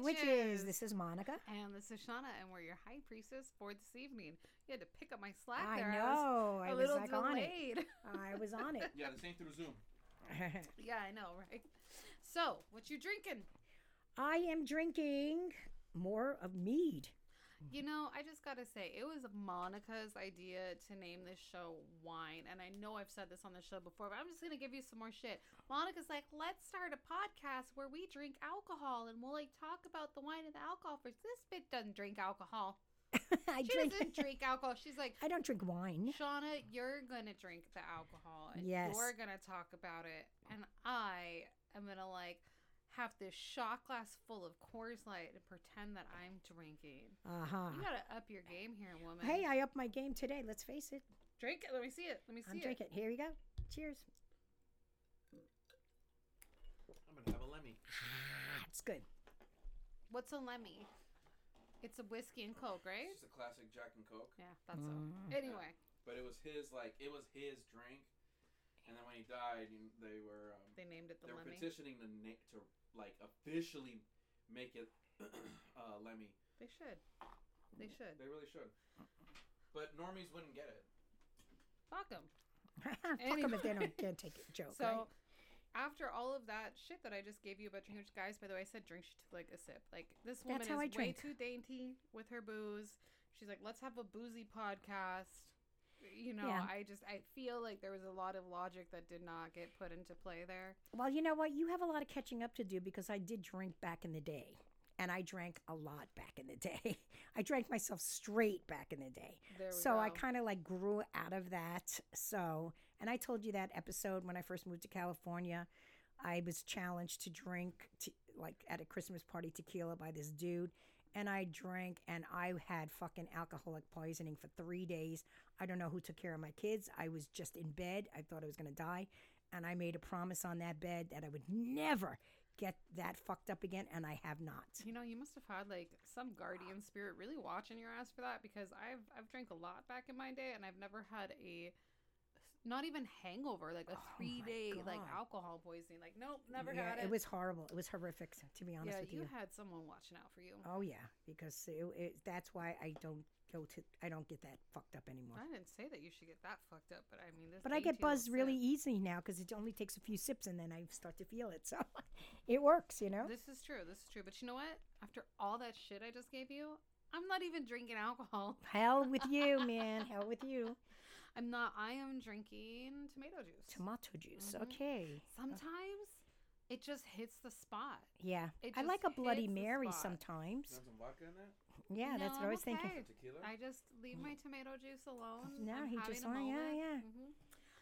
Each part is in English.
spirits and witches. Witches. This is Monica. And this is Shauna, and we're your high priestess for this evening. You had to pick up my slack I there. know. I I was a was little like on it. delayed. I was on it. Yeah, the same through Zoom. yeah, I know, right? So, what you drinking? I am drinking more of mead. You know, I just gotta say, it was Monica's idea to name this show Wine. And I know I've said this on the show before, but I'm just gonna give you some more shit. Monica's like, let's start a podcast where we drink alcohol and we'll like talk about the wine and the alcohol first. This bitch doesn't drink alcohol. I She drink. doesn't drink alcohol. She's like, I don't drink wine. Shauna, you're gonna drink the alcohol and Yes. you're gonna talk about it, and I am gonna like have this shot glass full of Coors Light and pretend that I'm drinking. Uh huh. You gotta up your game here, woman. Hey, I upped my game today. Let's face it. drink it. Let me see it. Let me see I'm it. drinking. Here you go. Cheers. I'm gonna have a Lemmy. That's good. What's a Lemmy? It's a whiskey and coke, right? It's just a classic Jack and Coke. Yeah, that's Mm. so. Anyway, But it was his like it was his drink, and then when he died, you- they were um, they named it the they were Lemmy. petitioning to na- to like officially make it uh, Lemmy. They should. They should. They really should. But normies wouldn't get it. Fuck them. Fuck them if they don't can't take a joke. So, right? after all of that shit that I just gave you about drinking, which guys, by the way, I said drink. She took like a sip. Like this woman That's how is I way drink. too dainty with her booze. She's like, let's have a boozy podcast. You know, Yeah. I just I feel like there was a lot of logic that did not get put into play there. Well, you know what? You have a lot of catching up to do because I did drink back in the day. And I drank a lot back in the day. I drank myself straight back in the day. So I kind of like grew out of that. So, and I told you that episode when I first moved to California, I was challenged to drink te- like at a Christmas party tequila by this dude. And I drank and I had fucking alcoholic poisoning for three days. I don't know who took care of my kids. I was just in bed. I thought I was going to die. And I made a promise on that bed that I would never get that fucked up again. And I have not. You know, you must have had like some guardian spirit really watching your ass for that because I've I've drank a lot back in my day and I've never had a not even hangover, like a oh three day like Oh alcohol poisoning. Like, nope, never Yeah, had it. it was horrible. It was horrific, to be honest yeah, with you you. had someone watching out for you. Oh yeah, because it, it, that's why I don't go to. I don't get that fucked up anymore. I didn't say that you should get that fucked up, but I mean, this But I get buzzed really easy now because it only takes a few sips and then I start to feel it. So it works, you know. This is true. This is true. But you know what? After all that shit I just gave you, I'm not even drinking alcohol. Hell with you, man. Hell with you. I'm not. I am drinking tomato juice. Tomato juice. Mm-hmm. Okay. Sometimes it just hits the spot. Yeah. I like a Bloody Mary sometimes. Want some vodka in that? Yeah, that's what I I'm was thinking. okay. Tequila? I just leave my tomato juice alone. No, I'm he just- oh, yeah, moment. yeah. Mhm.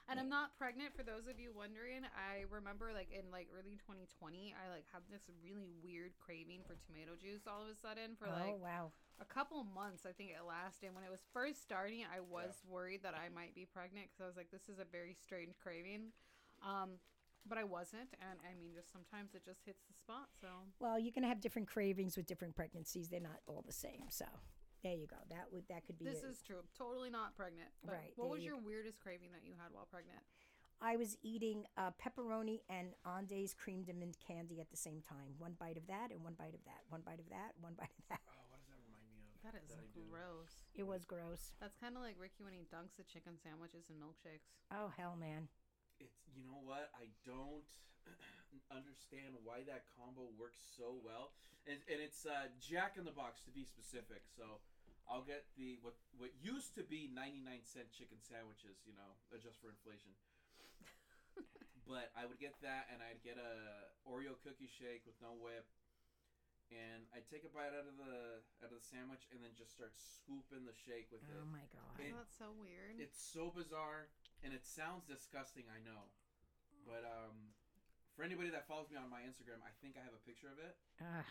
And I'm not pregnant. For those of you wondering, I remember like in like early 2020, I like had this really weird craving for tomato juice all of a sudden for oh like wow. a couple months. I think it lasted. When it was first starting, I was worried that I might be pregnant because I was like, this is a very strange craving. Um, but I wasn't, and I mean, just sometimes it just hits the spot. So Well, you can have different cravings with different pregnancies. They're not all the same. So there you go. That would that could be. this it. is true. Totally not pregnant. But Right, What was you your weirdest craving that you had while pregnant? I was eating uh, pepperoni and Andes cream de mint candy at the same time. One bite of that and one bite of that. One bite of that. One bite of that. Oh, what does that remind me of? That is I do? gross. It was gross. That's kind of like Ricky when he dunks the chicken sandwiches and milkshakes. Oh hell, man. It's you know what I don't understand why that combo works so well, and and it's uh, Jack in the Box to be specific. So I'll get the what what used to be ninety nine cent chicken sandwiches, you know, adjust for inflation. but I would get that, and I'd get a Oreo cookie shake with no whip, and I'd take a bite out of the out of the sandwich, and then just start scooping the shake with Oh it. Oh my god. It- That's so weird. It's so bizarre, and it sounds disgusting. I know, but um, for anybody that follows me on my Instagram, I think I have a picture of it. Ah.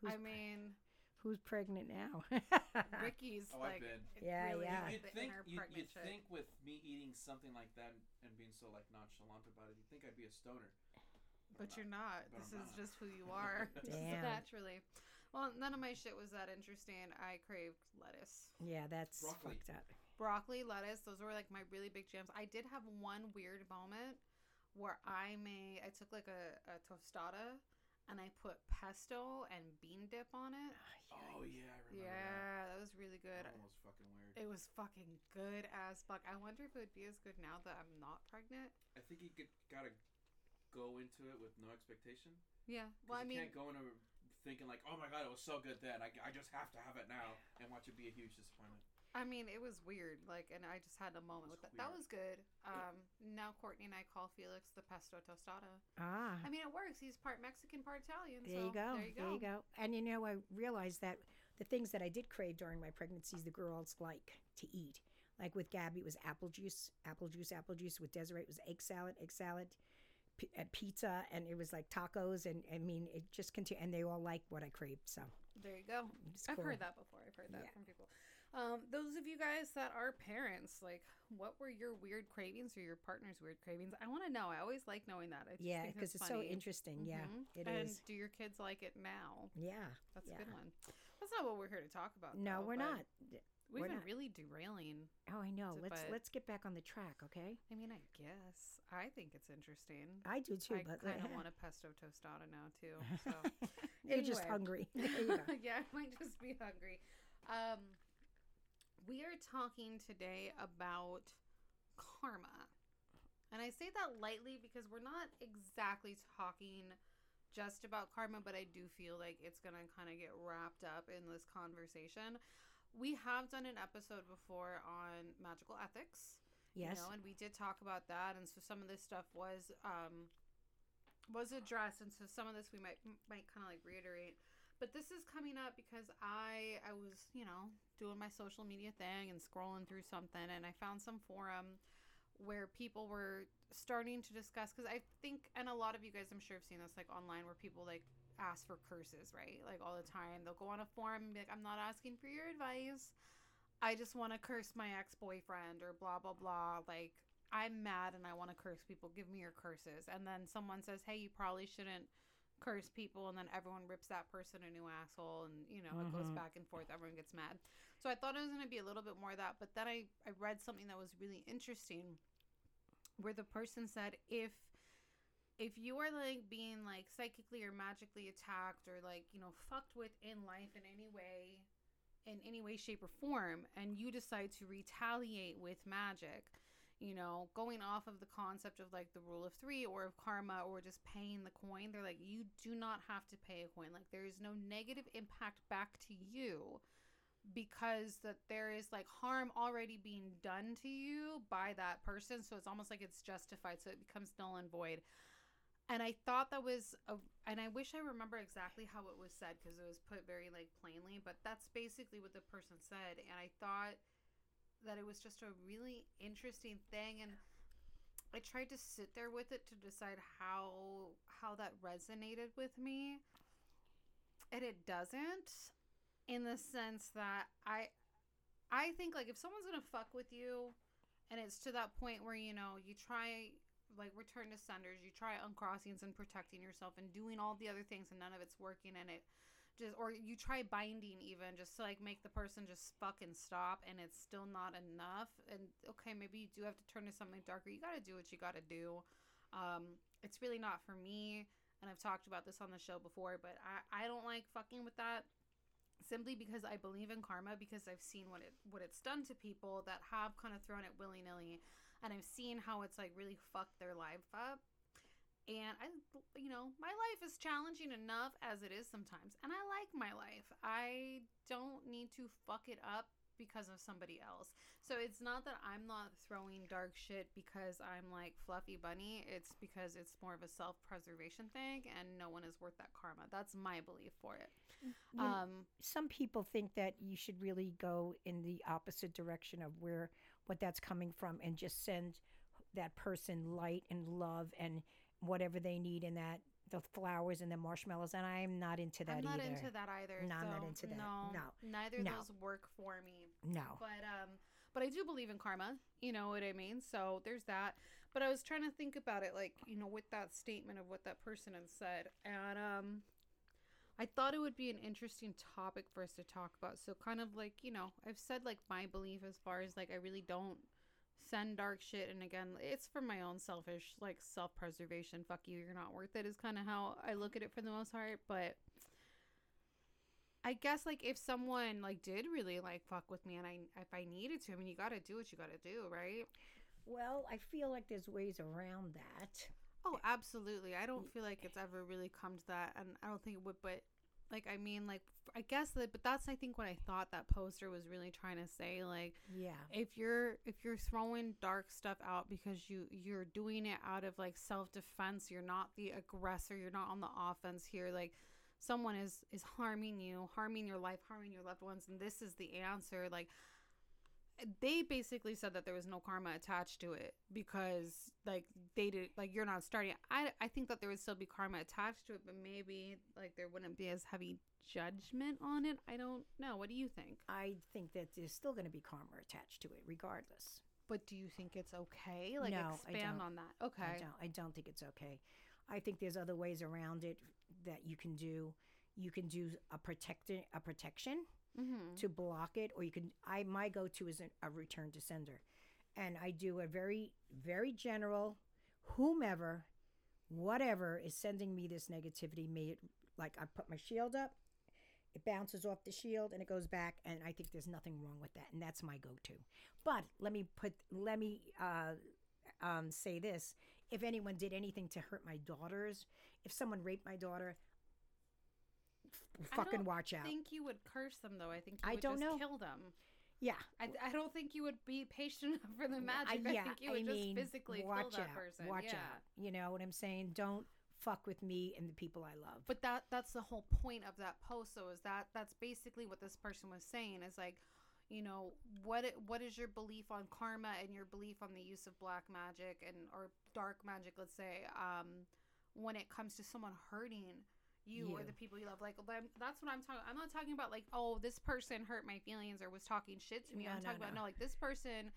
who's I mean, who's pregnant now? Ricky's Oh, I've like been. Yeah, really yeah. You'd think you'd, pregnant you'd chick. think with me eating something like that and being so like nonchalant about it, you'd think I'd be a stoner. But you're not. But This I'm is not. just who you are. Damn. naturally. Well, none of my shit was that interesting. I craved lettuce. yeah, that's Broccoli. fucked up. Broccoli, lettuce, those were like my really big jams. I did have one weird moment where I made I took like a, a tostada and I put pesto and bean dip on it. Ah, oh yeah, I remember Yeah, that was really good. That one was fucking weird. It was fucking good as fuck. I wonder if it would be as good now that I'm not pregnant. I think you could, gotta go into it with no expectation. Yeah. 'Cause Well, I you mean, can't go into it thinking like, oh my god, it was so good then. I, I just have to have it now and watch it be a huge disappointment. I mean, it was weird. Like, and I just had a moment with was that. That was good. Um, now Courtney and I call Felix the pesto tostada. Ah. I mean, it works. He's part Mexican, part Italian. There so you go. There you go. And you know, I realized that the things that I did crave during my pregnancies, the girls like to eat. Like with Gabby, it was apple juice, apple juice, apple juice. With Desiree, it was egg salad, egg salad, p- uh, pizza, and it was like tacos. And I mean, it just continued. And they all like what I craved. So There you go. it's I've cool. heard that before. I've heard that Yeah. from people. Um, those of you guys that are parents, like, what were your weird cravings or your partner's weird cravings? I want to know. I always like knowing that. Yeah, because it's so funny. interesting. Yeah, Mhm. it and is. do your kids like it now? Yeah. That's Yeah. a good one. That's not what we're here to talk about. No, though, we're not. We've we're been not. really derailing. Oh, I know. Let's let's get back on the track, okay? I mean, I guess I think it's interesting. I do too, But I but kind of want a pesto tostada now too. So you're just hungry. There you go. yeah, I might just be hungry. Um, we are talking today about karma. And I say that lightly because we're not exactly talking just about karma, but I do feel like it's going to kind of get wrapped up in this conversation. We have done an episode before on magical ethics Yes. you know, and we did talk about that, and so some of this stuff was um was addressed, and so some of this we might might kind of like reiterate. But this is coming up because I I was you know doing my social media thing and scrolling through something, and I found some forum where people were starting to discuss because I think, and a lot of you guys I'm sure have seen this like online where people like ask for curses, right? Like all the time, they'll go on a forum and be like, "I'm not asking for your advice." I just want to curse my ex boyfriend or blah, blah, blah. Like, I'm mad and I want to curse people. Give me your curses. And then someone says, hey, you probably shouldn't curse people. And then everyone rips that person a new asshole. And, you know, it goes Mhm. back and forth. Everyone gets mad. So I thought it was going to be a little bit more of that. But then I, I read something that was really interesting where the person said, if if you are like being like psychically or magically attacked or like you know fucked with in life in any way in any way shape or form and you decide to retaliate with magic you know going off of the concept of like the rule of three or of karma or just paying the coin they're like you do not have to pay a coin like there is no negative impact back to you because that there is like harm already being done to you by that person. So it's almost like it's justified. So it becomes null and void. And I thought that was a, and I wish I remember exactly how it was said because it was put very like plainly, but that's basically what the person said, and I thought that it was just a really interesting thing, and I tried to sit there with it to decide how how that resonated with me, and it doesn't, in the sense that I I think like if someone's gonna fuck with you, and it's to that point where you know you try like return to senders you try uncrossings and protecting yourself and doing all the other things and none of it's working and it just or you try binding even just to like make the person just fucking stop and it's still not enough and okay maybe you do have to turn to something darker you got to do what you got to do. Um it's really not for me and i've talked about this on the show before but i i don't like fucking with that simply because i believe in karma because i've seen what it what it's done to people that have kind of thrown it willy-nilly and I've seen how it's like really fucked their life up. And I, you know, my life is challenging enough as it is sometimes, and I like my life. I don't need to fuck it up because of somebody else. So it's not that I'm not throwing dark shit because I'm like fluffy bunny. It's because it's more of a self-preservation thing, and no one is worth that karma. That's my belief for it. Um, some people think that you should really go in the opposite direction of where what that's coming from and just send that person light and love and whatever they need in that the flowers and the marshmallows and I'm not into that I'm not either. into that either. No, I'm not into that. No, No. neither of No. those work for me. no. But um but I do believe in karma, you know what I mean? So there's that. But I was trying to think about it like, you know, with that statement of what that person had said. And um I thought it would be an interesting topic for us to talk about. So kind of like, you know, I've said like my belief as far as like I really don't send dark shit and again it's for my own selfish like self-preservation fuck you you're not worth it is kind of how i look at it for the most part but i guess like if someone like did really like fuck with me and i if i needed to i mean you gotta do what you gotta do right Well, I feel like there's ways around that. oh absolutely i don't feel like it's ever really come to that and i don't think it would but like i mean like i guess that but that's i think what i thought that poster was really trying to say like Yeah. if you're if you're throwing dark stuff out because you you're doing it out of like self-defense you're not the aggressor you're not on the offense here like someone is is harming you harming your life harming your loved ones and this is the answer like they basically said that there was no karma attached to it because like they did like you're not starting i i think that there would still be karma attached to it but maybe like there wouldn't be as heavy judgment on it i don't know what do you think I think that there's still going to be karma attached to it, regardless. But do you think it's okay? Like No, I expand on that. I Okay. don't. I don't think it's okay. I think there's other ways around it that you can do. You can do a protecting a protection Mm-hmm. to block it, or you can. I my go to is a, a return to sender, and I do a very very general, whomever, whatever is sending me this negativity. May it like I put my shield up, it bounces off the shield and it goes back, and I think there's nothing wrong with that, and that's my go to. But let me put let me uh, um, say this: if anyone did anything to hurt my daughters, if someone raped my daughter. f- I Fucking watch I out. think you would curse them though. I think you I don't just know. kill them. Yeah, I, I don't think you would be patient enough for the I- magic. I, yeah, think you I would mean, just physically watch kill that out, person. Watch yeah. out. You know what I'm saying? Don't fuck with me and the people I love. But that that's the whole point of that post though, is that that's basically what this person was saying is like, you know, what it, what is your belief on karma and your belief on the use of black magic and or dark magic, let's say, um, when it comes to someone hurting you, or the people you love. Like that's what I'm talking. I'm not talking about like, oh, this person hurt my feelings or was talking shit to me. No, I'm no, talking about no. no, like this person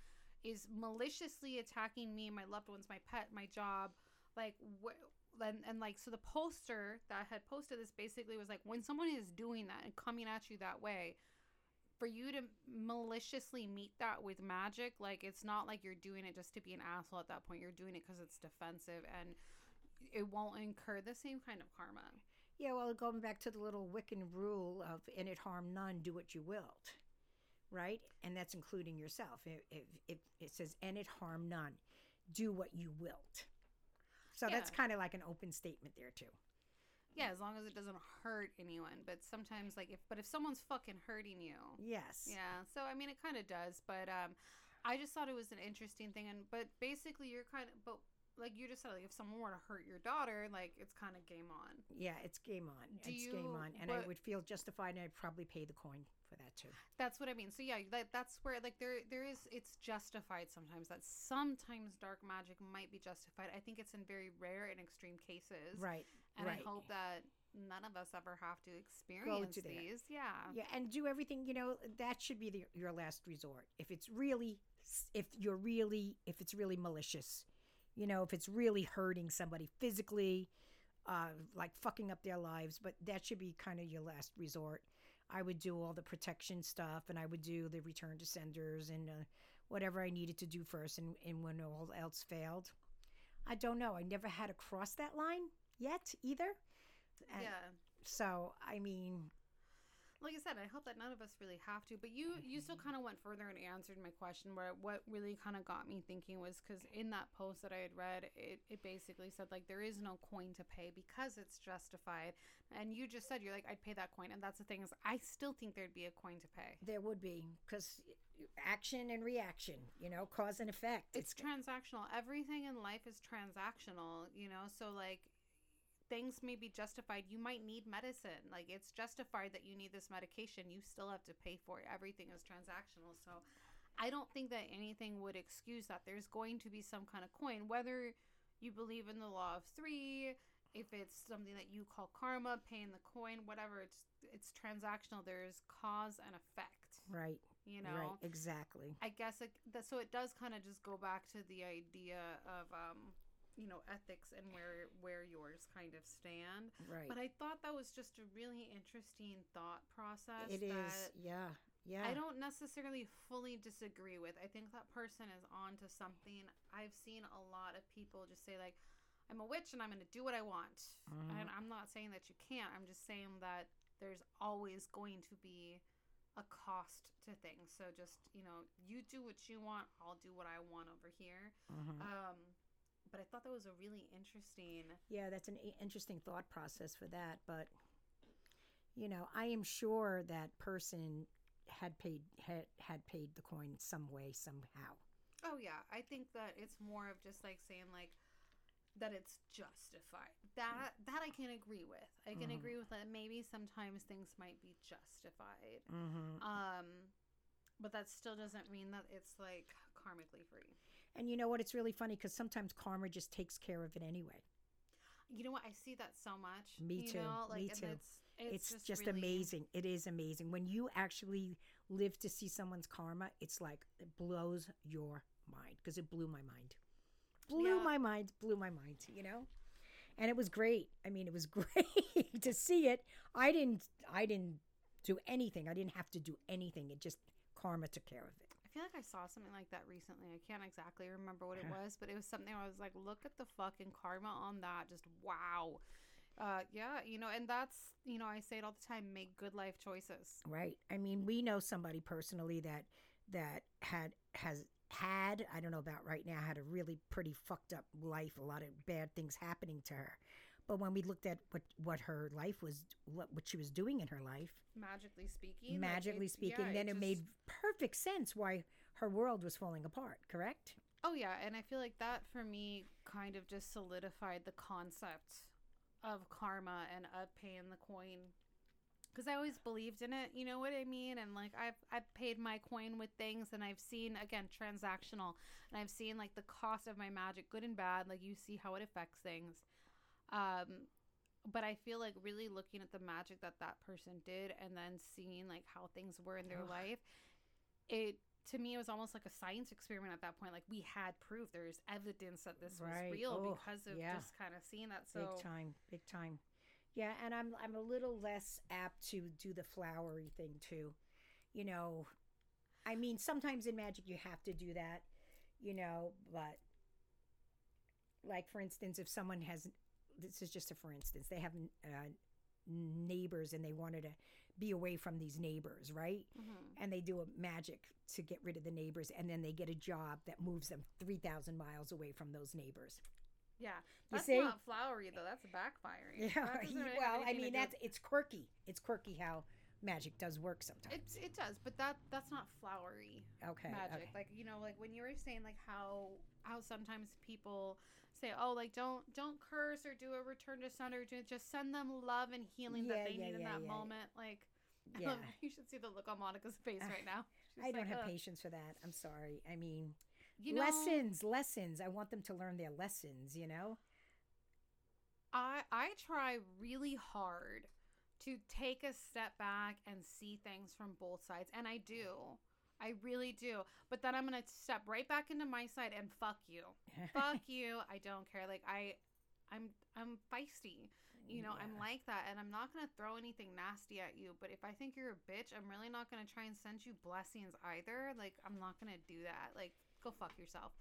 is maliciously attacking me, my loved ones, my pet, my job. Like wh- and, and like so the poster that had posted this basically was like when someone is doing that and coming at you that way for you to maliciously meet that with magic like it's not like you're doing it just to be an asshole at that point you're doing it because it's defensive and it won't incur the same kind of karma Yeah, well, going back to the little Wiccan rule of "in it harm none, do what you wilt," right? And that's including yourself. If, if, if it says "and it harm none, do what you wilt," so that's kind of like an open statement there too. Yeah as long as it doesn't hurt anyone but sometimes like if but if someone's fucking hurting you Yes. Yeah, so I mean, it kind of does, but um, I just thought it was an interesting thing, and but basically, you're kind of, but like you just said, like if someone were to hurt your daughter, like it's kind of game on. Yeah, it's game on. Do it's game on, and I would feel justified, and I'd probably pay the coin for that too. That's what I mean. So yeah, that, that's where like there there is it's justified sometimes. That sometimes dark magic might be justified. I think it's in very rare and extreme cases, Right. And right. I hope that none of us ever have to experience to there. these. Yeah. Yeah, and do everything. You know, that should be the, your last resort. If it's really, if you're really, if it's really malicious, you know, if it's really hurting somebody physically, uh, like fucking up their lives, but that should be kind of your last resort. I would do all the protection stuff, and I would do the return to senders and uh, whatever I needed to do first. And, and when all else failed, I don't know. I never had to cross that line yet either. And yeah. So I mean, like I said, I hope that none of us really have to. But you, you still kind of went further and answered my question. Where what really kind of got me thinking was because in that post that I had read, it, it basically said like there is no coin to pay because it's justified. And you just said you're like I'd pay that coin, and that's the thing is I still think there'd be a coin to pay. There would be because action and reaction, you know, cause and effect. It's transactional. Everything in life is transactional, you know. So like things may be justified. You might need medicine. Like it's justified that you need this medication. You still have to pay for it. Everything is transactional. So I don't think that anything would excuse that. There's going to be some kind of coin, whether you believe in the law of three, if it's something that you call karma, paying the coin, whatever. It's it's transactional. There's cause and effect. right, You know. right, exactly. I guess it, so. It does kind of just go back to the idea of, um, you know, ethics and where where yours kind of stand. Right. But I thought that was just a really interesting thought process. It is, yeah, Yeah. I don't necessarily fully disagree with. I think that person is on to something. I've seen a lot of people just say like, "I'm a witch and I'm going to do what I want." Mhm. And I'm not saying that you can't. I'm just saying that there's always going to be a cost to things. So just you know, you do what you want. I'll do what I want over here. Mhm. Um, but I thought that was a really interesting. Yeah, that's an interesting thought process for that. But you know, I am sure that person had paid had had paid the coin some way somehow. Oh yeah, I think that it's more of just like saying like that it's justified. That that I can agree with. I can Mhm. agree with that. Maybe sometimes things might be justified. Mm-hmm. Um, but that still doesn't mean that it's like karmically free. And you know what? It's really funny because sometimes karma just takes care of it anyway. You know what? I see that so much. Me you too, Know? Like, me too. It's, it's, It's, just, really- amazing. It is amazing when you actually live to see someone's karma. It's like it blows your mind because it blew my mind. Blew Yeah. my mind. Blew my mind. You know, and it was great. I mean, it was great to see it. I didn't. I didn't do anything. I didn't have to do anything. It just karma took care of it. I feel like I saw something like that recently. I can't exactly remember what it was, but it was something I was like, look at the fucking karma on that. Just wow. Uh, yeah, you know, and that's, you know, I say it all the time make good life choices. Right. I mean, we know somebody personally that that had has had I don't know about right now had a really pretty fucked up life. A lot of bad things happening to her. But when we looked at what what her life was, what what she was doing in her life, Magically speaking. like, magically it- speaking, yeah, then it, just- made perfect sense why her world was falling apart. Correct? Oh yeah, and I feel like that for me kind of just solidified the concept of karma and of paying the coin. Because I always believed in it, you know what I mean? And like I've I've paid my coin with things, and I've seen again transactional, and I've seen like the cost of my magic, good and bad. Like you see how it affects things. Um, but I feel like really looking at the magic that that person did, and then seeing like how things were in their Ugh. life, it to me it was almost like a science experiment at that point like we had proof there's evidence that this Right. was real Oh, because of yeah. just kind of seeing that so big time, big time. Yeah, and I'm I'm a little less apt to do the flowery thing too. You know, I mean, sometimes in magic you have to do that, you know, but like for instance, if someone has this is just a for instance, they have uh, neighbors and they wanted to be away from these neighbors, right? Mhm. And they do a magic to get rid of the neighbors, and then they get a job that moves them three thousand miles away from those neighbors. yeah You that's see? not flowery though that's backfiring Yeah, That really well, I mean that's it's quirky. It's quirky how magic does work sometimes. It, it does, but that that's not flowery okay, magic. okay. Like you know, like when you were saying like how how sometimes people say, oh, like don't don't curse or do a return to sender. Ju- Just send them love and healing Yeah, that they yeah, need in that moment. Like Yeah. you should see the look on Monica's face Uh, right now. She's I don't have "Ugh." patience for that. I'm sorry. I mean, You know, lessons, lessons. I want them to learn their lessons. You know. I I try really hard to take a step back and see things from both sides, and I do. I really do. But then I'm gonna step right back into my side and fuck you. fuck you. I don't care. Like i i'm i'm feisty. You know i'm like that and i'm not gonna throw anything nasty at you. But if i think you're a bitch i'm really not gonna try and send you blessings either. Like i'm not gonna do that. Like go fuck yourself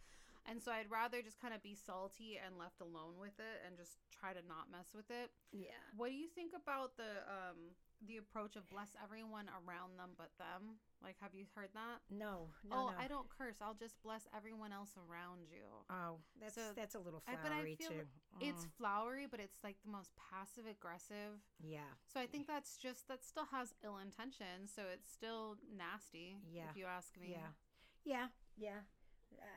and so i'd rather just kind of be salty and left alone with it and just try to not mess with it yeah. what do you think about the um the approach of bless everyone around them but them like have you heard that No. No. oh no. i don't curse i'll just bless everyone else around you Oh, that's So- that's a little I- but I flowery feel too. it's Mm, flowery but it's like the most passive aggressive yeah. so i think that's just that still has ill intention so it's still nasty Yeah. if you ask me Yeah. Yeah. Yeah.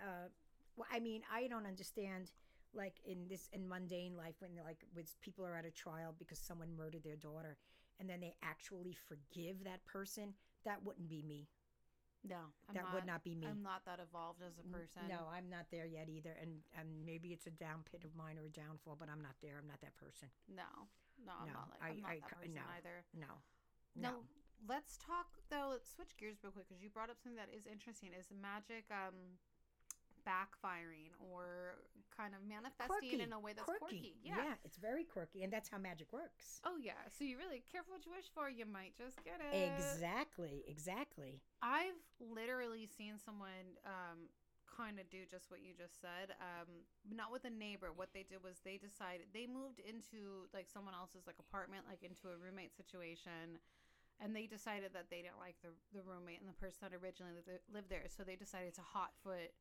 Uh, well, I mean, I don't understand. Like in this in mundane life, when like with people are at a trial because someone murdered their daughter, and then they actually forgive that person, that wouldn't be me. no I'm that would not be me. i'm not that evolved as a person No, I'm not there yet either, and and maybe it's a down pit of mine or a downfall, but I'm not there. I'm not that person. no no i'm No, not like I- i'm not I that c- person no. either No, no. no. let's talk though let's switch gears real quick because you brought up something that is interesting is magic um backfiring or kind of manifesting in a way that's quirky. Yeah. yeah, it's very quirky, and that's how magic works. Oh yeah. So you really careful what you wish for. You might just get it. Exactly, exactly. I've literally seen someone um, kind of do just what you just said. Um, not with a neighbor. What they did was they decided they moved into like someone else's like apartment, like into a roommate situation, and they decided that they didn't like the the roommate and the person that originally lived, lived there, so they decided to hot foot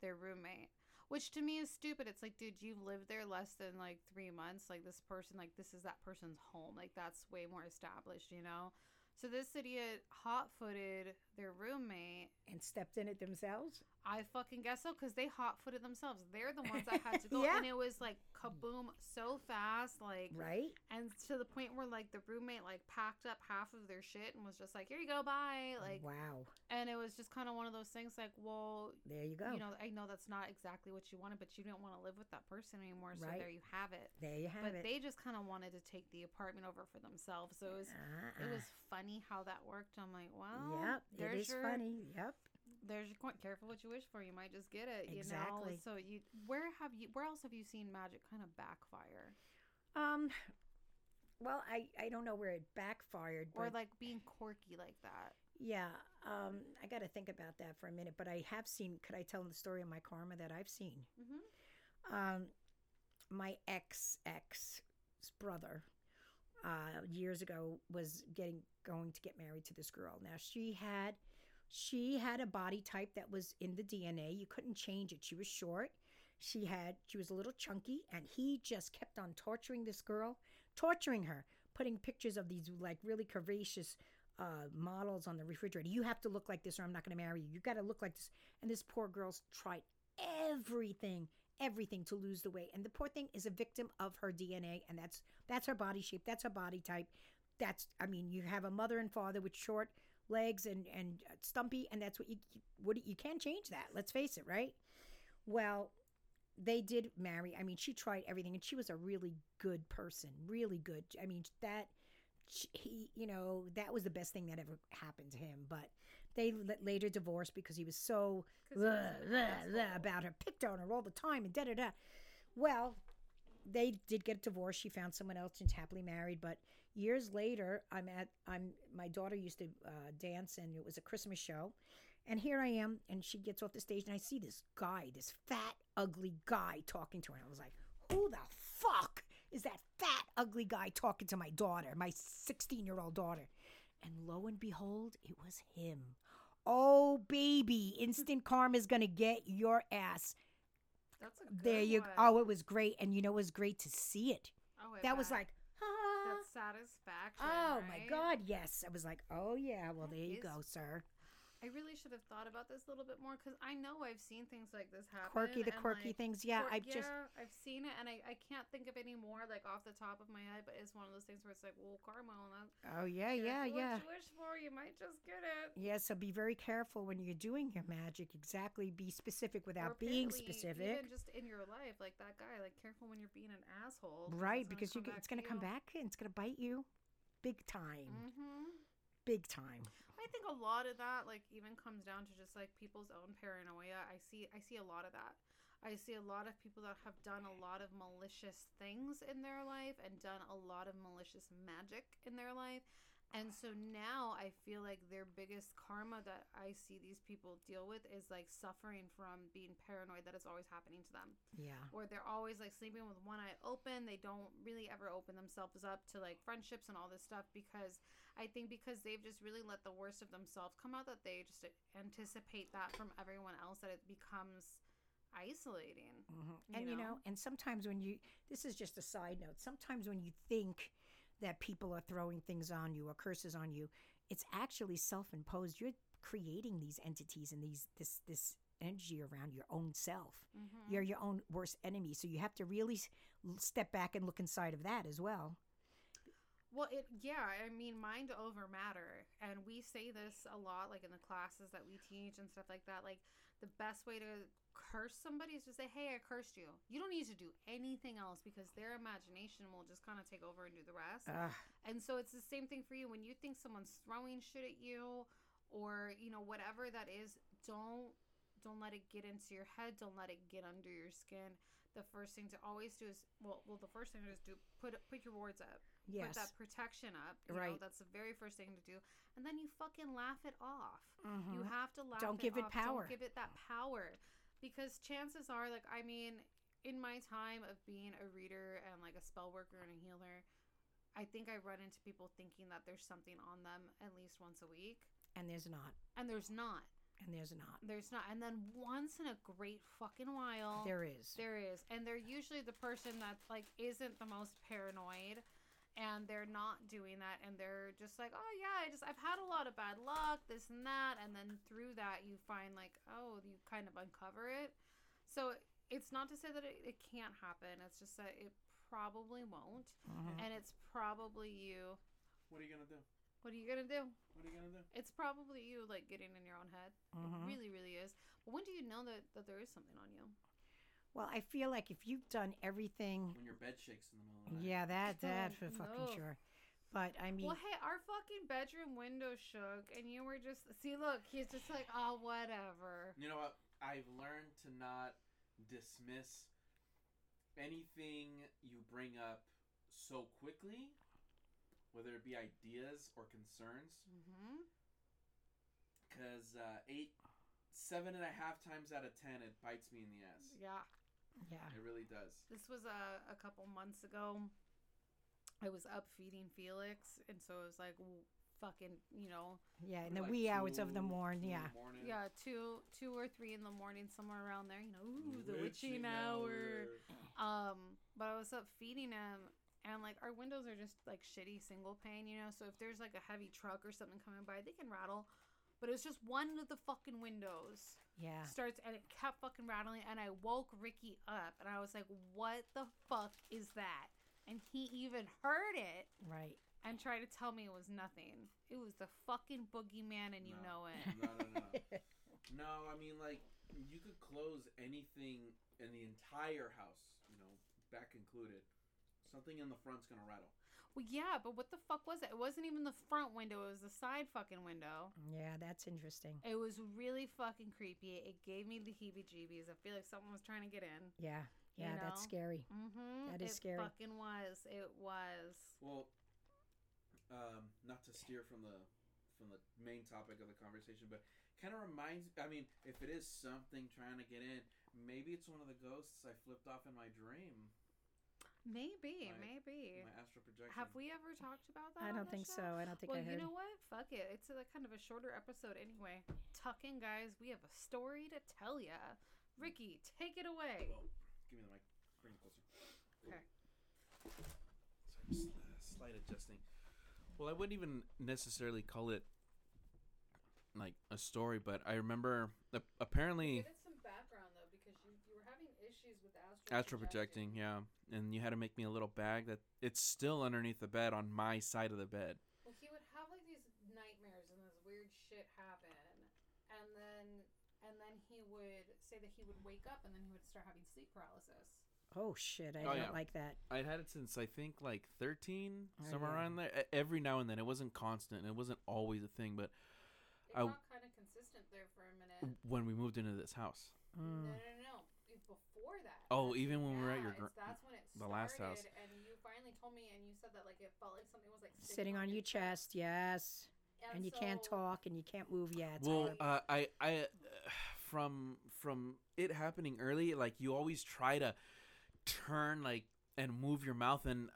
their roommate. Which to me is stupid. It's like, dude, you've lived there less than like three months. Like this person, like this is that person's home. Like that's way more established, you know. So this idiot hot footed their roommate and stepped in it themselves. I fucking guess so because they hot footed themselves. They're the ones that had to go, Yeah. and it was like kaboom so fast, like Right? and to the point where like the roommate like packed up half of their shit and was just like, "Here you go, bye." Oh, like, wow. and it was just kind of one of those things like, well, There you go. you know, I know that's not exactly what you wanted, but you didn't want to live with that person anymore, so Right. there you have it. there you have But it. they just kind of wanted to take the apartment over for themselves, so it was it Uh-uh. was funny how that worked. I'm like, well, Yep, it is your funny. Yep. There's your point. Careful what you wish for. You might just get it. You Exactly. know. So you where have you where else have you seen magic kind of backfire Um. Well, I I don't know where it backfired, or like being quirky like that? yeah. Um. I got to think about that for a minute. But I have seen. Could I tell the story of my karma that I've seen? Mm-hmm. um, my ex ex brother uh, years ago was getting going to get married to this girl. Now she had she had a body type that was in the DNA. You couldn't change it. She was short. She had she was a little chunky, and he just kept on torturing this girl, torturing her, putting pictures of these like really curvaceous uh, models on the refrigerator. You have to look like this, or I'm not going to marry you. You got to look like this. And this poor girl's tried everything, everything to lose the weight. And the poor thing is a victim of her DNA, and that's that's her body shape. That's her body type. That's I mean, you have a mother and father with short legs and and uh, stumpy, and that's what you what you can't change that. Let's face it, right? Well, they did marry. I mean, she tried everything, and she was a really good person, really good. I mean, that he, you know, that was the best thing that ever happened to him. But they later divorced because he was so he was "Ugh, an ugh, ugh," asshole. about her, picked on her all the time, and da da da. Well, they did get divorced. She found someone else and happily married. But years later, I'm at I'm my daughter used to uh, dance, and it was a Christmas show. And here I am, and she gets off the stage, and I see this guy, this fat, ugly guy talking to her. And I was like, who the fuck is that fat, ugly guy talking to my daughter, my 16 year old daughter? And lo and behold, it was him. Oh, baby, instant karma's gonna get your ass. That's a good There you one. Oh, it was great. And you know, it was great to see it. Oh, That was like, satisfaction. Oh my? God, yes. I was like, oh yeah, well there you go, sir. I really should have thought about this a little bit more because I know I've seen things like this happen. Quirky, the quirky like, things. Yeah, I've just yeah, I've seen it, and I, I can't think of any more like off the top of my head. But it's one of those things where it's like, well, karma, and that. Oh yeah, yeah, yeah. You wish for, you might just get it. Yeah, so be very careful when you're doing your magic. Exactly, be specific without being specific. Even just in your life, like that guy. Like, careful when you're being an asshole. Right, because you, it's going to come back and it's going to bite you big time. Mm-hmm. Big time. I think a lot of that, like, even comes down to just like people's own paranoia. I see, I see a lot of that. I see a lot of people that have done a lot of malicious things in their life and done a lot of malicious magic in their life. And so now I feel like their biggest karma that I see these people deal with is like suffering from being paranoid that it's always happening to them Yeah. or they're always like sleeping with one eye open. They don't really ever open themselves up to like friendships and all this stuff because I think because they've just really let the worst of themselves come out that they just anticipate that from everyone else that it becomes isolating. hmm You And you know? know, and sometimes when you, this is just a side note, sometimes when you think that people are throwing things on you or curses on you, it's actually self imposed. You're creating these entities and these, this, this energy around your own self. Mm-hmm. You're your own worst enemy. So you have to really step back and look inside of that as well. Well, it yeah, I mean mind over matter, and we say this a lot, like in the classes that we teach and stuff like that. Like the best way to curse somebody is to say, "Hey, I cursed you." You don't need to do anything else because their imagination will just kind of take over and do the rest. Ugh. And so it's the same thing for you when you think someone's throwing shit at you, or you know whatever that is. Don't Don't let it get into your head. Don't let it get under your skin. The first thing to always do is well, well, the first thing to do put put your wards up. Yes. Put that protection up. You Know, Right. that's the very first thing to do, and then you fucking laugh it off. Mhm. You have to laugh. Don't give it power. Don't give it that power, because chances are, like, I mean, in my time of being a reader and like a spell worker and a healer, I think I run into people thinking that there's something on them at least once a week, and there's not. and there's not. And there's not. There's not. And then once in a great fucking while, There is. there is, and they're usually the person that like isn't the most paranoid, and they're not doing that, and they're just like, oh yeah, I just I've had a lot of bad luck, this and that, and then through that you find like, oh, you kind of uncover it. So it's not to say that it, it can't happen. It's just that it probably won't, Mhm. and it's probably you. What are you gonna do? What are you gonna do? What are you gonna do? It's probably you like getting in your own head. Mhm. It really, really is. But when do you know that, that there is something on you? Well, I feel like if you've done everything, When your bed shakes in the middle of the night. yeah, that that for fucking no. sure. But I mean, Well, hey, our fucking bedroom window shook, and you were just see. Look, he's just like, oh, whatever. You know what? I've learned to not dismiss anything you bring up so quickly, whether it be ideas or concerns, Mm-hmm. because uh, eight, seven and a half times out of ten, it bites me in the ass. Yeah, yeah, It really does. this was a a couple months ago. I was up feeding Felix, and so it was like fucking, you know, yeah, in the like wee hours of the two- morning, yeah. the morning? yeah, two two or three in the morning, somewhere around there. You know, ooh, the Witching witching hour. Um, but I was up feeding him, and like our windows are just like shitty single pane, you know. So if there's like a heavy truck or something coming by, they can rattle. But it was just one of the fucking windows Yeah. starts, and it kept fucking rattling. And I woke Ricky up, and I was like, "What the fuck is that?" And he even heard it Right. and tried to tell me it was nothing. It was the fucking boogeyman, and you No. know it. No, no, no. No, I mean like you could close anything in the entire house, you know, back included. Something in the front's gonna rattle. Well, yeah, but what the fuck was it? It wasn't even the front window; it was the side fucking window. yeah, that's interesting. It was really fucking creepy. It gave me the heebie-jeebies. I feel like someone was trying to get in. Yeah. You Yeah, that's scary. Mm-hmm. That is it scary. It fucking was. It was. Well, um, not to steer from the from the main topic of the conversation, but kind of reminds. I mean, if it is something trying to get in, maybe it's one of the ghosts I flipped off in my dream, Maybe, Right. maybe. my astral projection. Have we ever talked about that? I don't the think show? so. I don't think well, I heard. you know what? Fuck it. It's a kind of a shorter episode anyway. Tuck in, guys. We have a story to tell ya. Ricky, take it away. Whoa, give me the mic. Bring it closer. Okay. Sorry, just, uh, slight adjusting. Well, I wouldn't even necessarily call it like a story, but I remember uh, apparently Give it some background though, because you, you were having issues with astral, astral projecting, yeah, and you had to make me a little bag that it's still underneath the bed on my side of the bed. Well, he would have like these nightmares and this weird shit happen, and then and then he would say that he would wake up and then he would start having sleep paralysis. Oh shit! I Oh, don't yeah. like that. I'd had it since I think like 13, Oh, somewhere yeah. around there. E- Every now and then, it wasn't constant. It wasn't always a thing, but It I- got kind of consistent there for a minute. when we moved into this house, Mm. no, no, no. Before that. Oh, even when we were at your yeah, gr- that's when it the last house. And you finally told me, and you said that like it felt like something was like Sitting on your chest, yes, and you can't talk and you can't move yet. Well, uh, I, I, uh, from from it happening early, like you always try to turn like and move your mouth, and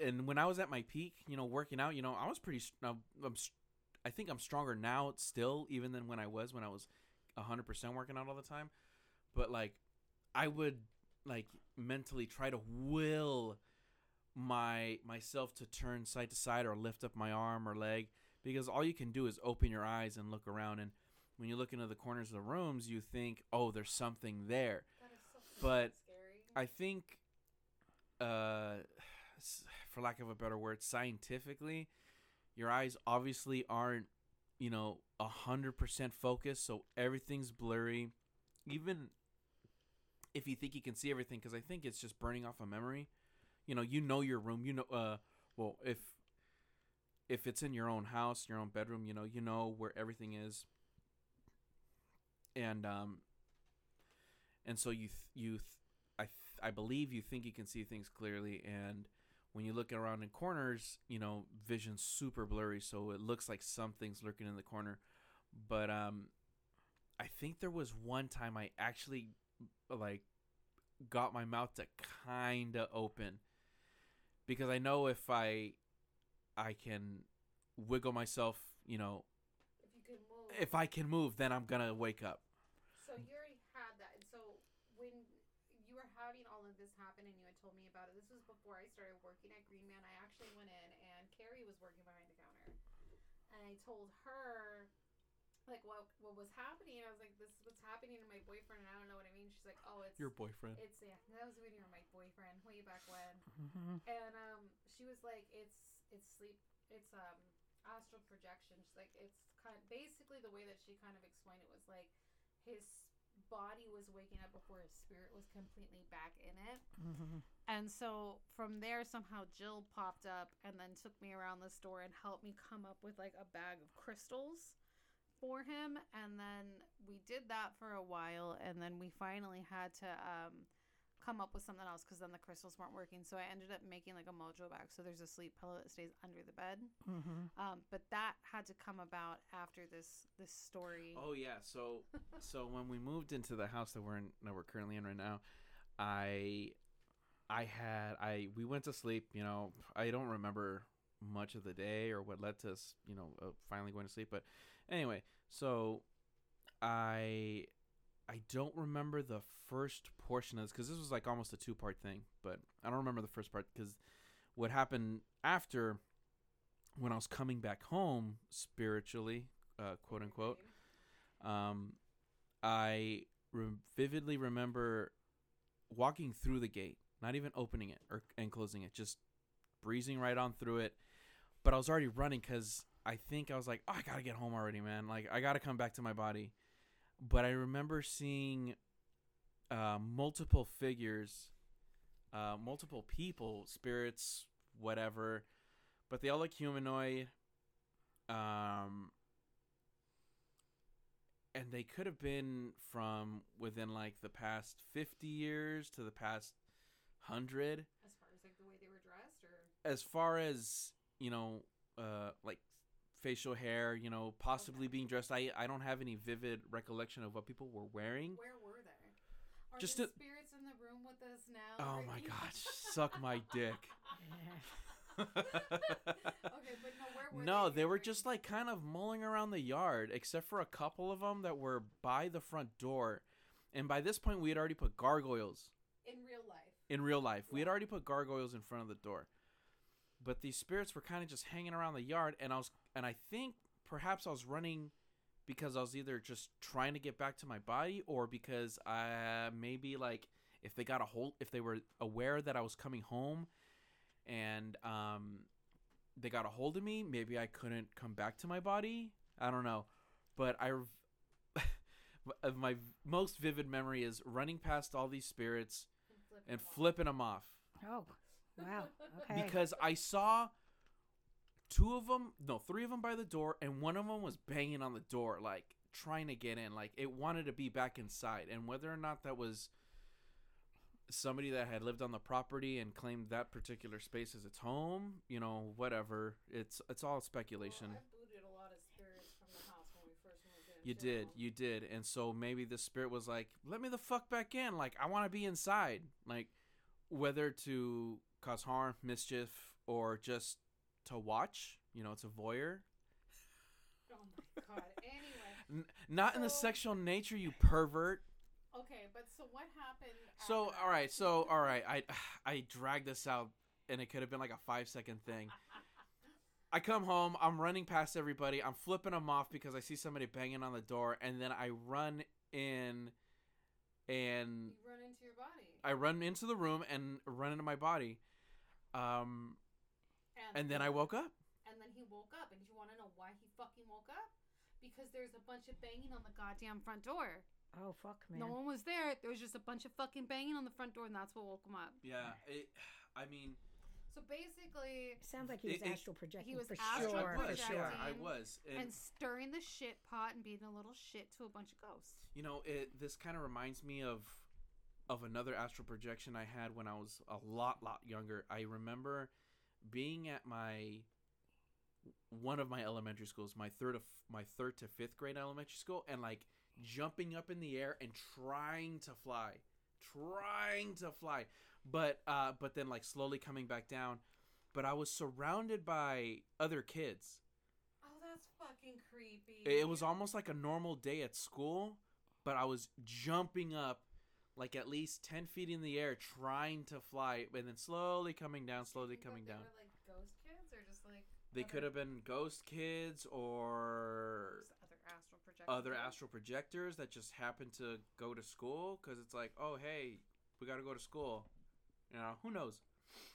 and when I was at my peak, you know, working out, you know, I was pretty. s- I'm, I'm s- I think I'm stronger now still, even than when I was when I was hundred percent working out all the time. But like, I would like mentally try to will my myself to turn side to side or lift up my arm or leg because all you can do is open your eyes and look around and when you look into the corners of the rooms you think oh there's something there That is so but scary. i think uh for lack of a better word scientifically your eyes obviously aren't you know a hundred percent focused so everything's blurry even if you think you can see everything because i think it's just burning off a memory. You know you know your room you know uh well if if it's in your own house your own bedroom you know you know where everything is. And um and so you th- you th- I th- I believe you think you can see things clearly, and when you look around in corners, you know, vision's super blurry, so it looks like something's lurking in the corner. But um, I think there was one time I actually like got my mouth to kind of open because I know if I I can wiggle myself, you know, If you can move. if I can move, then I'm gonna wake up. So you already had that, and so when you were having all of this happen, and you had told me about it, this was before I started working at Green Man. I actually went in, and Carrie was working behind the counter, and I told her like what what was happening. I was like, "This is what's happening to my boyfriend," and I don't know what I mean. She's like, "Oh, it's your boyfriend. it's yeah, that was when you were my boyfriend way back when." Mhm. and um she was like it's it's sleep it's um astral projection she's like it's kind of basically the way that she kind of explained it was like his body was waking up before his spirit was completely back in it Mhm. and so from there somehow jill popped up and then took me around the store and helped me come up with like a bag of crystals for him and then we did that for a while and then we finally had to um come up with something else because then the crystals weren't working so i ended up making like a mojo bag so there's a sleep pillow that stays under the bed Mhm. um, but that had to come about after this this story Oh yeah, so so when we moved into the house that we're in that we're currently in right now, I I had I we went to sleep, you know, I don't remember much of the day or what led to us, you know, uh, finally going to sleep, but anyway, so I I don't remember the first portion of this cuz this was like almost a two-part thing, but I don't remember the first part cuz what happened after when I was coming back home spiritually, uh, quote unquote, um, I re- vividly remember walking through the gate, not even opening it or and closing it, just breezing right on through it. But I was already running because I think I was like, oh, I gotta get home already, man. Like I gotta come back to my body. But I remember seeing uh, multiple figures, uh, multiple people, spirits, whatever, but they all look humanoid. Um, and they could have been from within like the past 50 years to the past 100 as far as like the way they were dressed or as far as you know uh like facial hair you know possibly Okay. being dressed i i don't have any vivid recollection of what people were wearing where were they are Just the a- spirits in the room with us now oh my gosh suck my dick okay but no where were no, they they were just like kind of mulling around the yard, except for a couple of them that were by the front door. And by this point, we had already put gargoyles in real life in real life. We had already put gargoyles in front of the door. But these spirits were kind of just hanging around the yard, and I was, and I think perhaps I was running because I was either just trying to get back to my body, or because I maybe like if they got a hold, if they were aware that I was coming home, and um, they got a hold of me, maybe I couldn't come back to my body. I don't know, but I. of my most vivid memory is running past all these spirits flipping and them off. flipping them off Oh, wow. Okay. because I saw two of them, no, three of them by the door, and one of them was banging on the door, like trying to get in, like it wanted to be back inside. And whether or not that was somebody that had lived on the property and claimed that particular space as its home, you know, whatever, it's it's all speculation. Well, I booted a lot of spirits from the house when we first moved in. You too. did, you did, and so maybe the spirit was like, "Let me the fuck back in! Like I want to be inside." Like whether to cause harm, mischief, or just to watch. You know, it's a voyeur. Oh my god. Anyway, N- not in the sexual nature, you pervert. okay, but so what happened? So all so all right, I I dragged this out, and it could have been like a five second thing. I come home, I'm running past everybody, I'm flipping them off because I see somebody banging on the door, and then I run in, and you run into your body. I run into the room and run into my body. Um, and then I woke up. And then he woke up, and do you want to know why he fucking woke up? Because there's a bunch of banging on the goddamn front door. Oh, fuck, man. No one was there. There was just a bunch of fucking banging on the front door, and that's what woke him up. Yeah, it, I mean, So basically, Sounds like he was It- it- astral projecting He was for astral sure. I For was. sure. Yeah, I was. And, and stirring the shit pot and being a little shit to a bunch of ghosts. you know, it this kind of reminds me of of another astral projection I had when I was a lot lot younger. I remember being at my one of my elementary schools, my third of my third to fifth grade elementary school, and like jumping up in the air and trying to fly, trying to fly, but uh, but then like slowly coming back down. But I was surrounded by other kids. Oh, that's fucking creepy. It was almost like a normal day at school, but I was jumping up like at least 10 feet in the air trying to fly and then slowly coming down, slowly Think coming they down. Were, like ghost kids or just like They other- could have been ghost kids or other astral projectors. other astral projectors that just happened to go to school because it's like, oh, hey, we got to go to school. You know, who knows?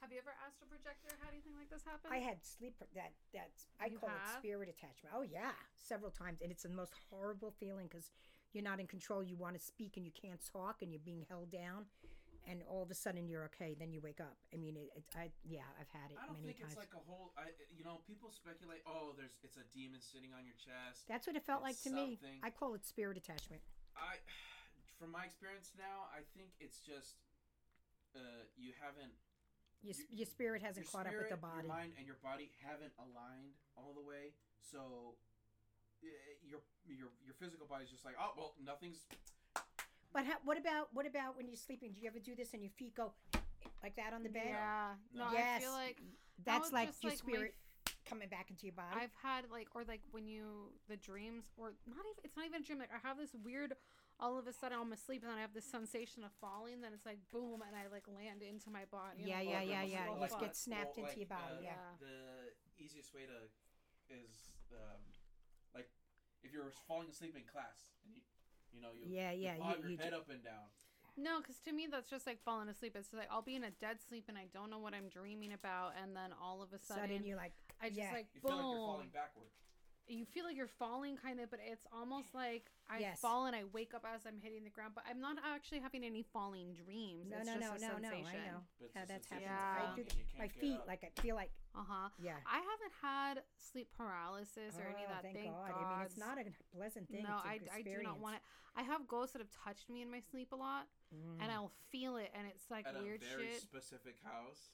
Have you ever astral projected or had anything like this happen? I had sleep that that's I You call it spirit attachment. Oh yeah, several times, and it's the most horrible feeling because you're not in control. You want to speak and you can't talk, and you're being held down, and all of a sudden you're okay. Then you wake up. I mean, it, it, I yeah, I've had it I don't many think times. it's like a whole. I, you know, people speculate. Oh, there's it's a demon sitting on your chest. that's what it felt like it's to me. I call it spirit attachment. I, from my experience now, I think it's just, uh, you haven't. Your, You- your spirit hasn't your caught up with the body. Your mind and your body haven't aligned all the way, so. Uh, Your your your physical body's just like oh well nothing's But how, what about what about when you're sleeping? Do you ever do this and your feet go like that on the bed? Yeah. No, No. I feel like that's like just your like my spirit coming back into your body. I've had like or like when you the dreams or not even it's not even a dream like I have this weird all of a sudden I'm asleep and then I have this sensation of falling then it's like boom and I like land into my body. Yeah, and yeah, I'm yeah, yeah. oh, You just get snapped well, into your body. uh, yeah. Yeah. The easiest way to is um, like if you're falling asleep in class and you you know you Yeah, you yeah, bob you- your you head ju- up and down. No, because to me that's just like falling asleep. It's like I'll be in a dead sleep and I don't know what I'm dreaming about, and then all of a sudden, Sudden, you're like, I just yeah. like You boom. feel like you're falling backward. you feel like you're falling kind of, but it's almost like I Yes. fall and I wake up as I'm hitting the ground, but I'm not actually having any falling dreams. no, it's no, just no, a no, no. I know. But Yeah, that's sensation happened. Yeah. I do and you can't my feet, up. like I feel like, Uh huh. yeah. I haven't had sleep paralysis or any of Oh, that. thank, Thank, God. I mean, it's not a pleasant thing. No, to I, I do not want it. I have ghosts that have touched me in my sleep a lot, Mm. and I'll feel it, and it's like At weird a very shit. specific house.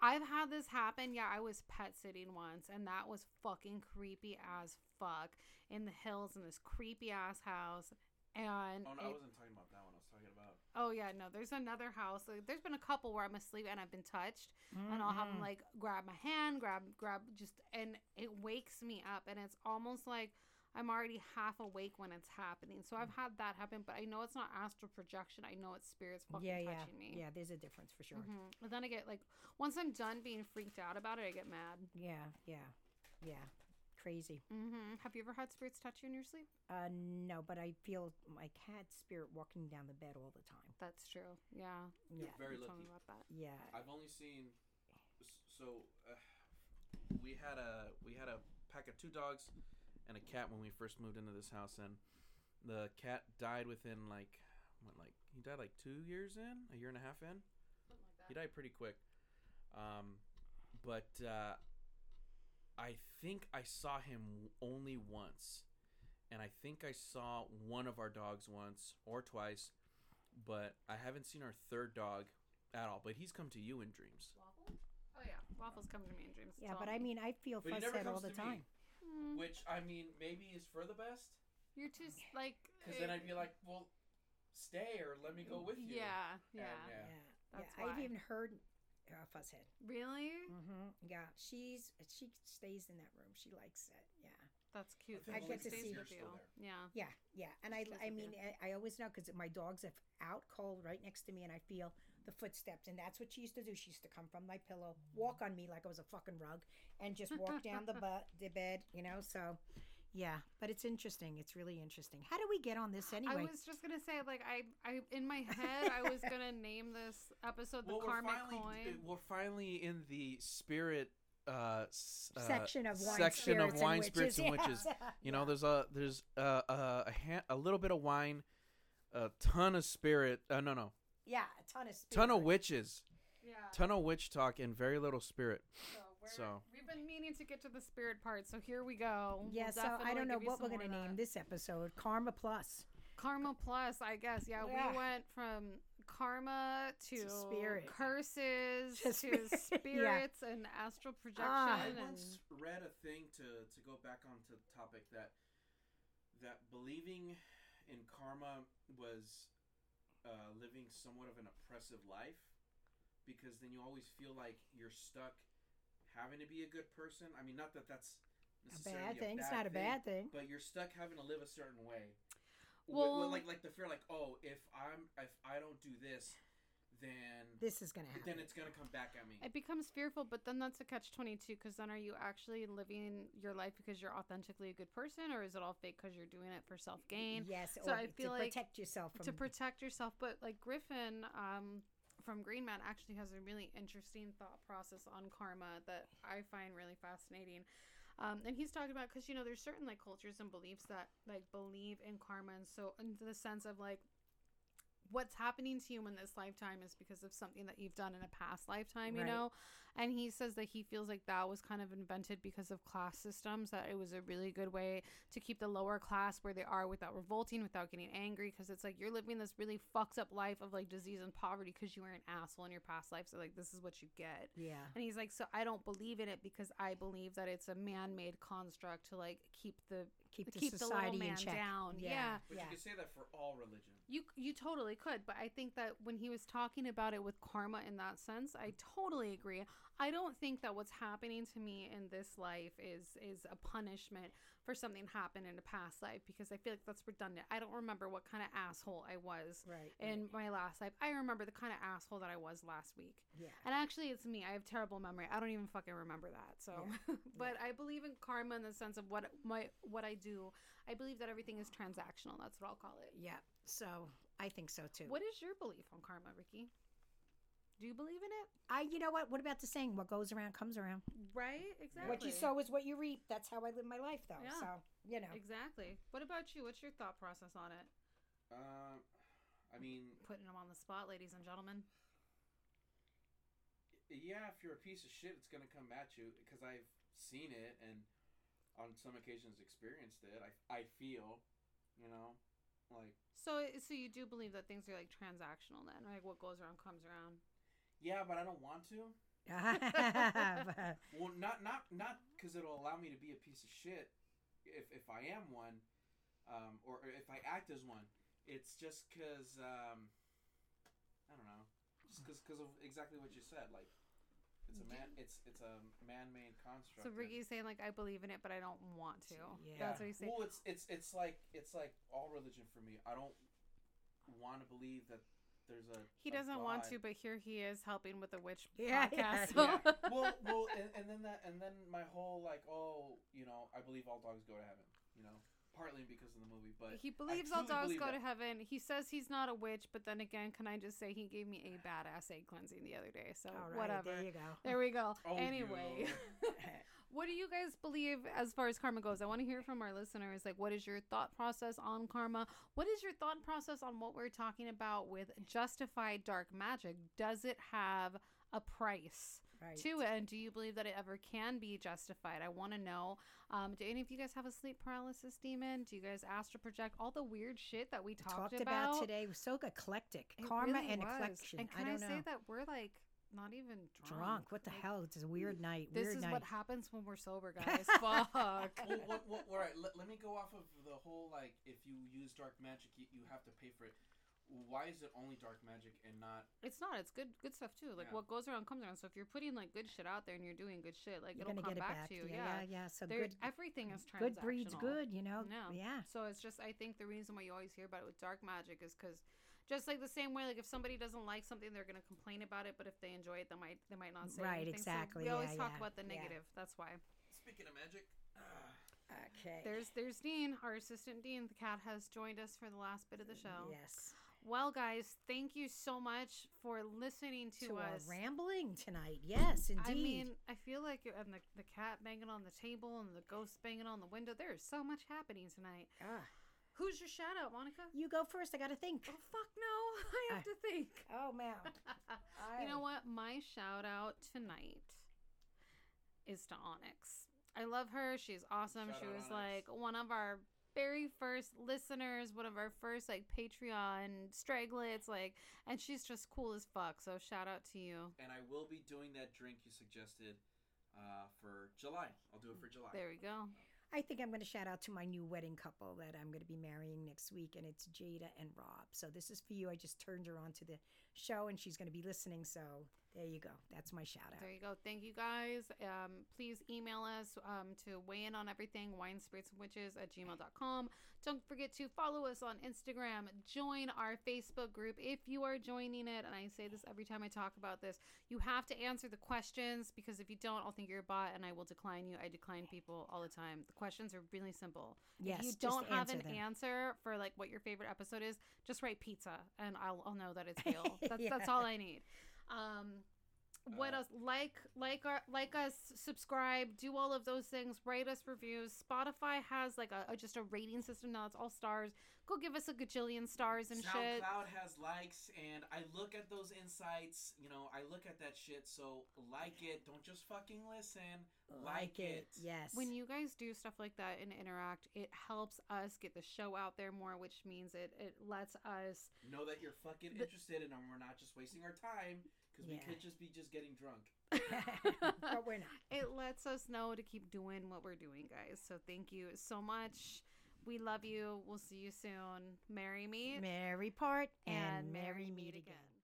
I've had this happen. Yeah, I was pet sitting once, and that was fucking creepy as fuck in the hills in this creepy ass house. And Oh no, I wasn't talking about that one. I was talking about oh yeah, no, there's another house. Like, there's been a couple where I'm asleep and I've been touched, and I'll have them like grab my hand, grab, grab, just, and it wakes me up, and it's almost like I'm already half awake when it's happening. So. I've had that happen, but I know it's not astral projection. I know it's spirits fucking yeah, yeah, touching me. yeah. There's a difference for sure. hmm But then I get like, once I'm done being freaked out about it, I get mad. Yeah, yeah, yeah. Crazy. hmm Have you ever had spirits touch you in your sleep? Uh, no, but I feel my cat spirit walking down the bed all the time. That's true. Yeah. You're Yeah, very you told lucky. me about that. yeah. I've only seen so uh, we had a we had a pack of two dogs and a cat when we first moved into this house and the cat died within like what like he died like two years in a year and a half in Something like he died pretty quick um but uh i think i saw him only once and i think i saw one of our dogs once or twice but i haven't seen our third dog at all but he's come to you in dreams Waffle? Oh yeah, waffles come to me in dreams. Yeah, Tell but I mean, I feel But he fuss never head all comes the to me. time. Mm, which I mean maybe is for the best you're too s- like. because then I'd be like well stay or let me go with you Yeah, And, yeah. Yeah, That's yeah. I've why. even heard uh, fusshead. Really? Mm-hmm. Yeah, she's she stays in that room. She likes it. Yeah, That's cute. I get to see- with You're you. still there. Yeah. yeah, yeah. And I, I mean. I, I always know because my dogs have out cold right next to me, and I feel the footsteps, and that's what she used to do. She used to come from my pillow, walk on me like I was a fucking rug, and just walk down the the bed, you know. So, yeah, but it's interesting. It's really interesting. How do we get on this anyway? I was just gonna say, like, I, I, in my head, I was gonna name this episode the well we're karmic finally coin. we're finally in the spirit uh, uh section of wine section of spirits and wine witches. spirits and Yeah. You know, there's a there's a a, a, ha- a little bit of wine, a ton of spirit. Uh, no, no, yeah, a ton of ton of witches, yeah. ton of witch talk, and very little spirit. So, we're, So- we've been meaning to get to the spirit part, so here we go. We'll Yeah, so I don't know what we're gonna name this episode. Karma Plus. Karma Plus, I guess. Yeah, Yeah. we went from karma to, spirit. curses To to spirit, yeah. spirits and astral projection. Ah. I and once read a thing to to go back onto the topic that that believing in karma was uh, living somewhat of an oppressive life because then you always feel like you're stuck having to be a good person. I mean, not that that's necessarily A bad thing. It's not a bad thing. but you're stuck having to live a certain way. Wh- Well- wh- like like the fear, like oh, if I'm if I don't do this, then This is gonna happen. then it's gonna come back at me. it becomes fearful, but then that's a catch 22 because then are you actually living your life because you're authentically a good person or is it all fake because you're doing it for self gain? Yes. So or I feel to like protect yourself from to protect yourself. But like Griffin um, from Green Man actually has a really interesting thought process on karma that I find really fascinating. Um, and he's talking about because you know there's certain like cultures and beliefs that like believe in karma, and so in the sense of like what's happening to you in this lifetime is because of something that you've done in a past lifetime, you Right. know. And he says that he feels like that was kind of invented because of class systems, that it was a really good way to keep the lower class where they are without revolting, without getting angry. Because it's like you're living this really fucked up life of like disease and poverty because you were an asshole in your past life. So, like, this is what you get. yeah. And he's like, so I don't believe in it because I believe that it's a man-made construct to like keep the Keep the keep the society little man in check. down. Yeah. yeah. But Yeah. you could say that for all religion. You you totally could, but I think that when he was talking about it with karma in that sense, I totally agree. I don't think that what's happening to me in this life is is a punishment for something happened in a past life because I feel like that's redundant. I don't remember what kind of asshole I was Right. in my last life. I remember the kind of asshole that I was last week. Yeah. And actually, it's me. I have terrible memory. I don't even fucking remember that. So, but I believe in karma in the sense of what my what I do. I believe that everything is transactional. That's what I'll call it. Yeah. So I think so too. What is your belief on karma, Ricky? Do you believe in it? I, you know what? What about the saying? What goes around comes around. Right? Exactly. What you sow is what you reap. That's how I live my life, though. Yeah. So you know. Exactly. What about you? What's your thought process on it? Um, I mean, Putting them on the spot, ladies and gentlemen. yeah, if you're a piece of shit, it's gonna come at you because I've seen it and on some occasions experienced it. I I feel, you know, like So, so you do believe that things are like transactional then, like what goes around comes around. yeah, but I don't want to. Well, not not not because it'll allow me to be a piece of shit if if I am one, um, or, or if I act as one. It's just because um, I don't know, just because of exactly what you said. Like it's a man, it's it's a man-made construct. So Ricky's saying like I believe in it, but I don't want to. Yeah. That's what he's saying. Well, it's it's it's like it's like all religion for me. I don't want to believe that there's a. He a doesn't want to, but here he is helping with the witch Yeah, yeah, yeah. Well, well, and, and then that, and then my whole like, oh, you know, I believe all dogs go to heaven. You know, partly because of the movie, but he believes all dogs believe go that. to heaven. He says he's not a witch, but then again, can I just say he gave me a badass egg cleansing the other day? So All right, whatever. There you go. There we go. Oh, anyway, what do you guys believe as far as karma goes? I want to hear from our listeners. Like, what is your thought process on karma? What is your thought process on what we're talking about with justified dark magic? Does it have a price? Right. to it and do you believe that it ever can be justified i want to know um, do any of you guys have a sleep paralysis demon do you guys astral project all the weird shit that we talked, Talked about today was so eclectic. It Karma really and was. eclection. and I can i, don't say know. that we're like not even drunk, Drunk. What the Like, hell? It's a weird night. this weird is night. what happens when we're sober guys fuck well, what, what, all right, let, let me go off of the whole like, if you use dark magic, you, you have to pay for it. Why is it only dark magic and not? it's not it's good good stuff too like Yeah. what goes around comes around so if you're putting like good shit out there and you're doing good shit like You're it'll come get it back, back. to you yeah, yeah, yeah. So There- good. everything is transactional Good breeds good. You know. No. Yeah. So it's just I think the reason why you always hear about it with dark magic is because just like the same way like if somebody doesn't like something they're gonna complain about it but if they enjoy it they might they might not say Right, anything. So exactly, we always yeah, talk yeah, about the yeah. negative. That's why. Speaking of magic, Okay. There's there's Dean, our assistant Dean. The cat has joined us for the last bit of the show. Yes. Well, guys, thank you so much for listening to, To our us. rambling tonight. Yes, indeed. I mean, I feel like and the, the cat banging on the table and the ghost banging on the window. There's so much happening tonight. Ah. Who's your shout out, Monica? you go first. I got to think. Oh fuck no! I have I- to think. Oh man. you know what? My shout out tonight is to Onyx. I love her. She's awesome. Shout she was Onyx. like one of our very first listeners, one of our first like Patreon stragglets, like, and she's just cool as fuck. So shout out to you. And I will be doing that drink you suggested uh, for July. I'll do it for July. There we go. I think I'm going to shout out to my new wedding couple that I'm going to be marrying next week, and it's Jada and Rob. So this is for you. I just turned her on to the show, and she's going to be listening. So there you go. That's my shout out. There you go. Thank you guys. Um, please email us um, to weigh in on everything, wine, spirits, and witches at gmail.com. Don't forget to follow us on Instagram. Join our Facebook group if you are joining it. And I say this every time I talk about this. You have to answer the questions because if you don't, I'll think you're a bot and I will decline you. I decline people all the time. The questions are really simple. Yes, if you don't have an them. answer for like what your favorite episode is, just write pizza and I'll, I'll know that it's real. That's, Yeah. that's all I need. Um, what Uh, else? Like, like our, like us, subscribe, do all of those things. Write us reviews. Spotify has like a, a just a rating system now. It's all stars. Go give us a gajillion stars and shit. SoundCloud has likes, and I look at those insights. You know, I look at that shit. So like it. Don't just fucking listen. Like, it. Yes. When you guys do stuff like that and interact, it helps us get the show out there more, which means it it lets us. Know that you're fucking The- interested, and we're not just wasting our time because we Yeah. could just be just getting drunk. but we're not. it lets us know to keep doing what we're doing, guys. So thank you so much. We love you. We'll see you soon. Marry me Merry part and, and merry merry meet meet again. again.